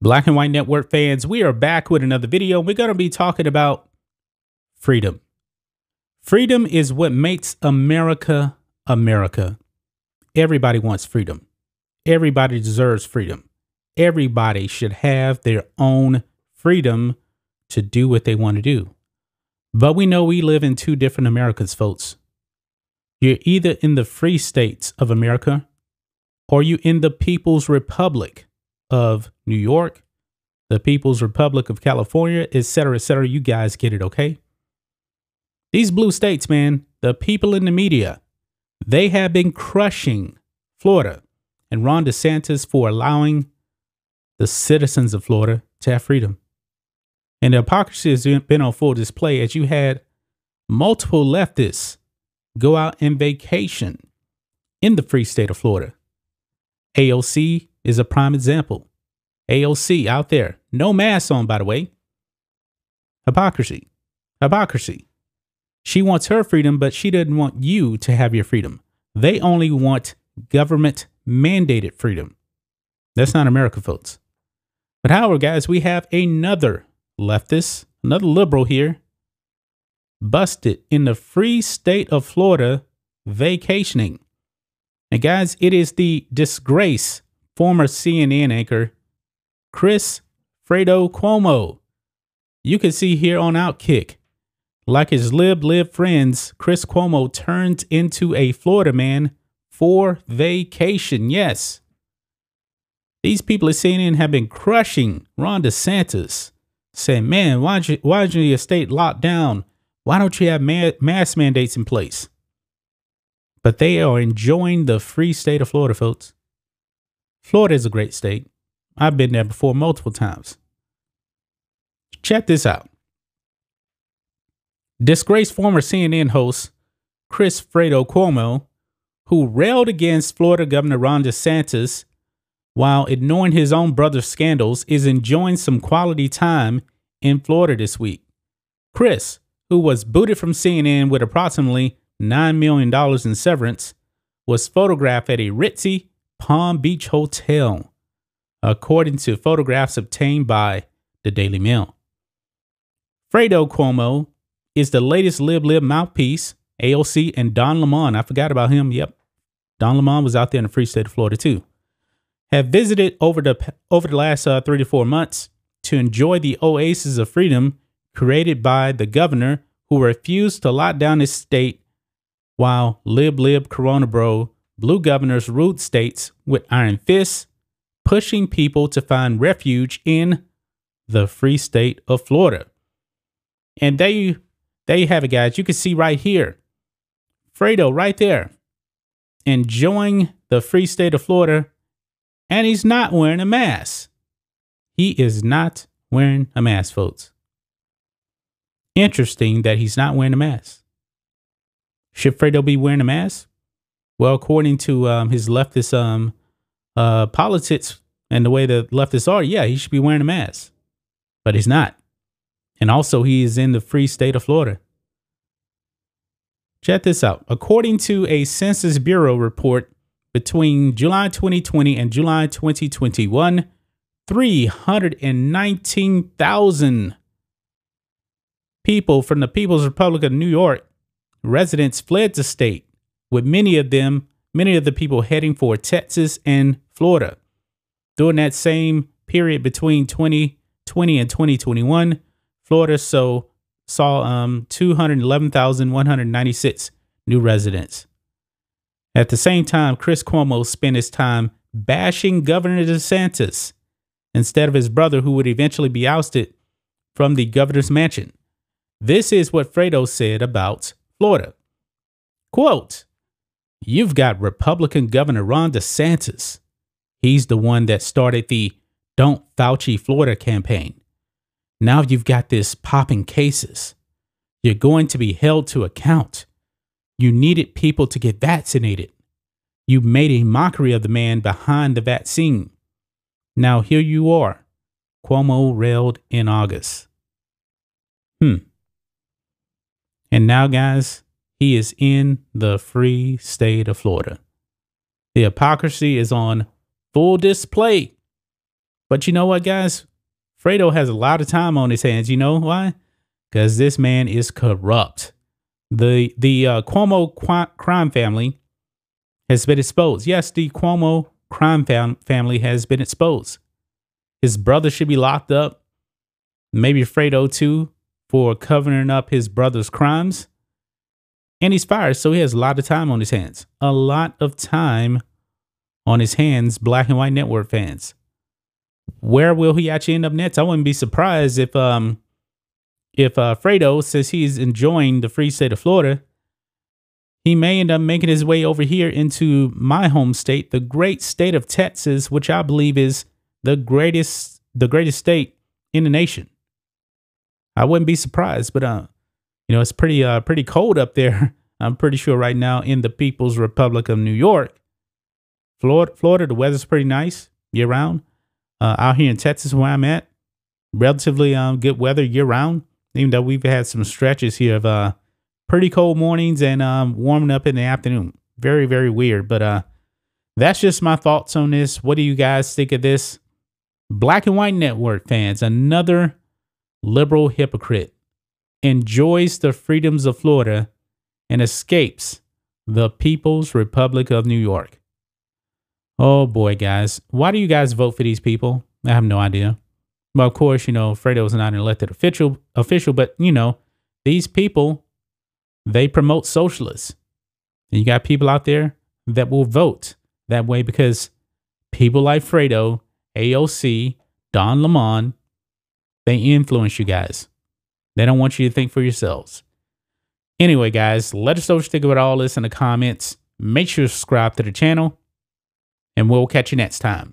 Black and White Network fans, we are back with another video. We're going to be talking about freedom. Freedom is what makes America America. Everybody wants freedom. Everybody deserves freedom. Everybody should have their own freedom to do what they want to do. But we know we live in two different Americas, folks. You're either in the free states of America or you in the People's Republic of New York, the People's Republic of California, etc., etc. You guys get it, okay? These blue states, man, the people in the media, they have been crushing Florida and Ron DeSantis for allowing the citizens of Florida to have freedom. And the hypocrisy has been on full display as you had multiple leftists go out and vacation in the free state of Florida. AOC is a prime example. AOC out there, no mask on, by the way. Hypocrisy. Hypocrisy. She wants her freedom, but she doesn't want you to have your freedom. They only want government mandated freedom. That's not America, folks. But however, guys, we have another leftist, another liberal here, busted in the free state of Florida vacationing. And guys, it is the disgrace former CNN anchor Chris Fredo Cuomo. You can see here on Outkick, like his lib lib friends, Chris Cuomo turned into a Florida man for vacation. Yes. These people at CNN have been crushing Ron DeSantis, saying, man, why you, why don't your state locked down? Why don't you have ma mandates in place? But they are enjoying the free state of Florida, folks. Florida is a great state. I've been there before multiple times. Check this out. Disgraced former CNN host Chris Fredo Cuomo, who railed against Florida Governor Ron DeSantis while ignoring his own brother's scandals, is enjoying some quality time in Florida this week. Chris, who was booted from CNN with approximately $9 million in severance, was photographed at a ritzy Palm Beach Hotel, according to photographs obtained by the Daily Mail. Fredo Cuomo is the latest Lib Lib mouthpiece. AOC and Don Lemon, I forgot about him. Yep, Don Lemon was out there in the free state of Florida too. Have visited over the over the last uh, three to four months to enjoy the oasis of freedom created by the governor who refused to lock down his state while Lib Lib Corona Bro blue governors ruled states with iron fists, pushing people to find refuge in the free state of Florida. And there you, there you have it, guys. You can see right here, Fredo right there, enjoying the free state of Florida, and he's not wearing a mask. He is not wearing a mask, folks. Interesting that he's not wearing a mask. Should Fredo be wearing a mask? Well, according to um, his leftist um, uh, politics and the way the leftists are, yeah, he should be wearing a mask, but he's not. And also, he is in the free state of Florida. Check this out. According to a Census Bureau report, between July 2020 and July 2021, 319,000 people from the People's Republic of New York residents fled the state with many of them, many of the people heading for Texas and Florida. During that same period between 2020 and 2021, Florida so, saw um, 211,196 new residents. At the same time, Chris Cuomo spent his time bashing Governor DeSantis instead of his brother, who would eventually be ousted from the governor's mansion. This is what Fredo said about Florida. Quote, You've got Republican Governor Ron DeSantis. He's the one that started the Don't Fauci Florida campaign. Now you've got this popping cases. You're going to be held to account. You needed people to get vaccinated. You made a mockery of the man behind the vaccine. Now here you are. Cuomo railed in August. Hmm. And now, guys, he is in the free state of Florida. The hypocrisy is on full display. But you know what, guys? Fredo has a lot of time on his hands. You know why? Because this man is corrupt. The the uh, Cuomo qu- crime family has been exposed. Yes, the Cuomo crime fam- family has been exposed. His brother should be locked up. Maybe Fredo too for covering up his brother's crimes. And he's fired, so he has a lot of time on his hands. A lot of time on his hands, Black and White Network fans. Where will he actually end up next? I wouldn't be surprised if um if uh, Fredo says he's enjoying the free state of Florida, he may end up making his way over here into my home state, the great state of Texas, which I believe is the greatest the greatest state in the nation. I wouldn't be surprised, but uh, you know, it's pretty uh pretty cold up there. I'm pretty sure right now in the People's Republic of New York. Florida, Florida, the weather's pretty nice year round. Uh, out here in Texas, where I'm at, relatively um, good weather year round even though we've had some stretches here of uh, pretty cold mornings and um, warming up in the afternoon. Very, very weird. But uh, that's just my thoughts on this. What do you guys think of this? Black and White Network fans, another liberal hypocrite, enjoys the freedoms of Florida and escapes the People's Republic of New York. Oh boy, guys. Why do you guys vote for these people? I have no idea. Well, of course, you know, Fredo is not an elected official, official, but you know, these people, they promote socialists. And you got people out there that will vote that way because people like Fredo, AOC, Don Lemon, they influence you guys. They don't want you to think for yourselves. Anyway, guys, let us know what you think about all this in the comments. Make sure to subscribe to the channel, and we'll catch you next time.